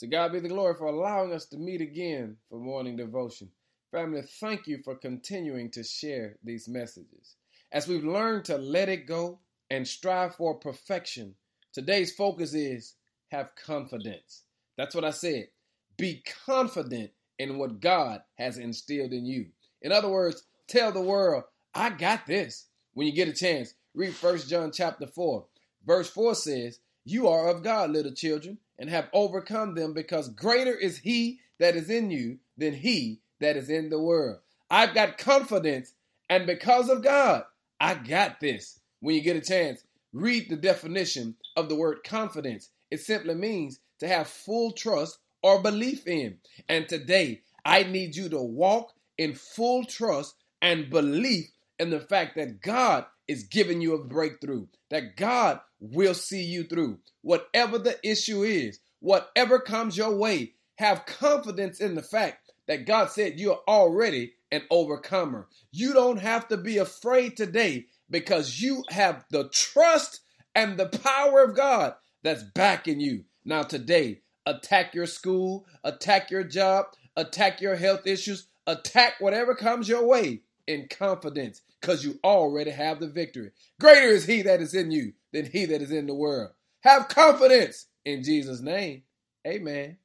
To God be the glory for allowing us to meet again for morning devotion. Family, thank you for continuing to share these messages. As we've learned to let it go and strive for perfection, today's focus is have confidence. That's what I said. Be confident in what God has instilled in you. In other words, tell the world, I got this. When you get a chance, read 1 John chapter 4. Verse 4 says, You are of God, little children and have overcome them because greater is he that is in you than he that is in the world. I've got confidence, and because of God, I got this. When you get a chance, read the definition of the word confidence. It simply means to have full trust or belief in. And today, I need you to walk in full trust and belief in the fact that God is giving you a breakthrough, that God will see you through. Whatever the issue is, whatever comes your way, have confidence in the fact that God said you're already an overcomer. You don't have to be afraid today because you have the trust and the power of God that's backing you. Now, today, attack your school, attack your job, attack your health issues, attack whatever comes your way in confidence because you already have the victory. Greater is he that is in you than he that is in the world. Have confidence in Jesus' name. Amen.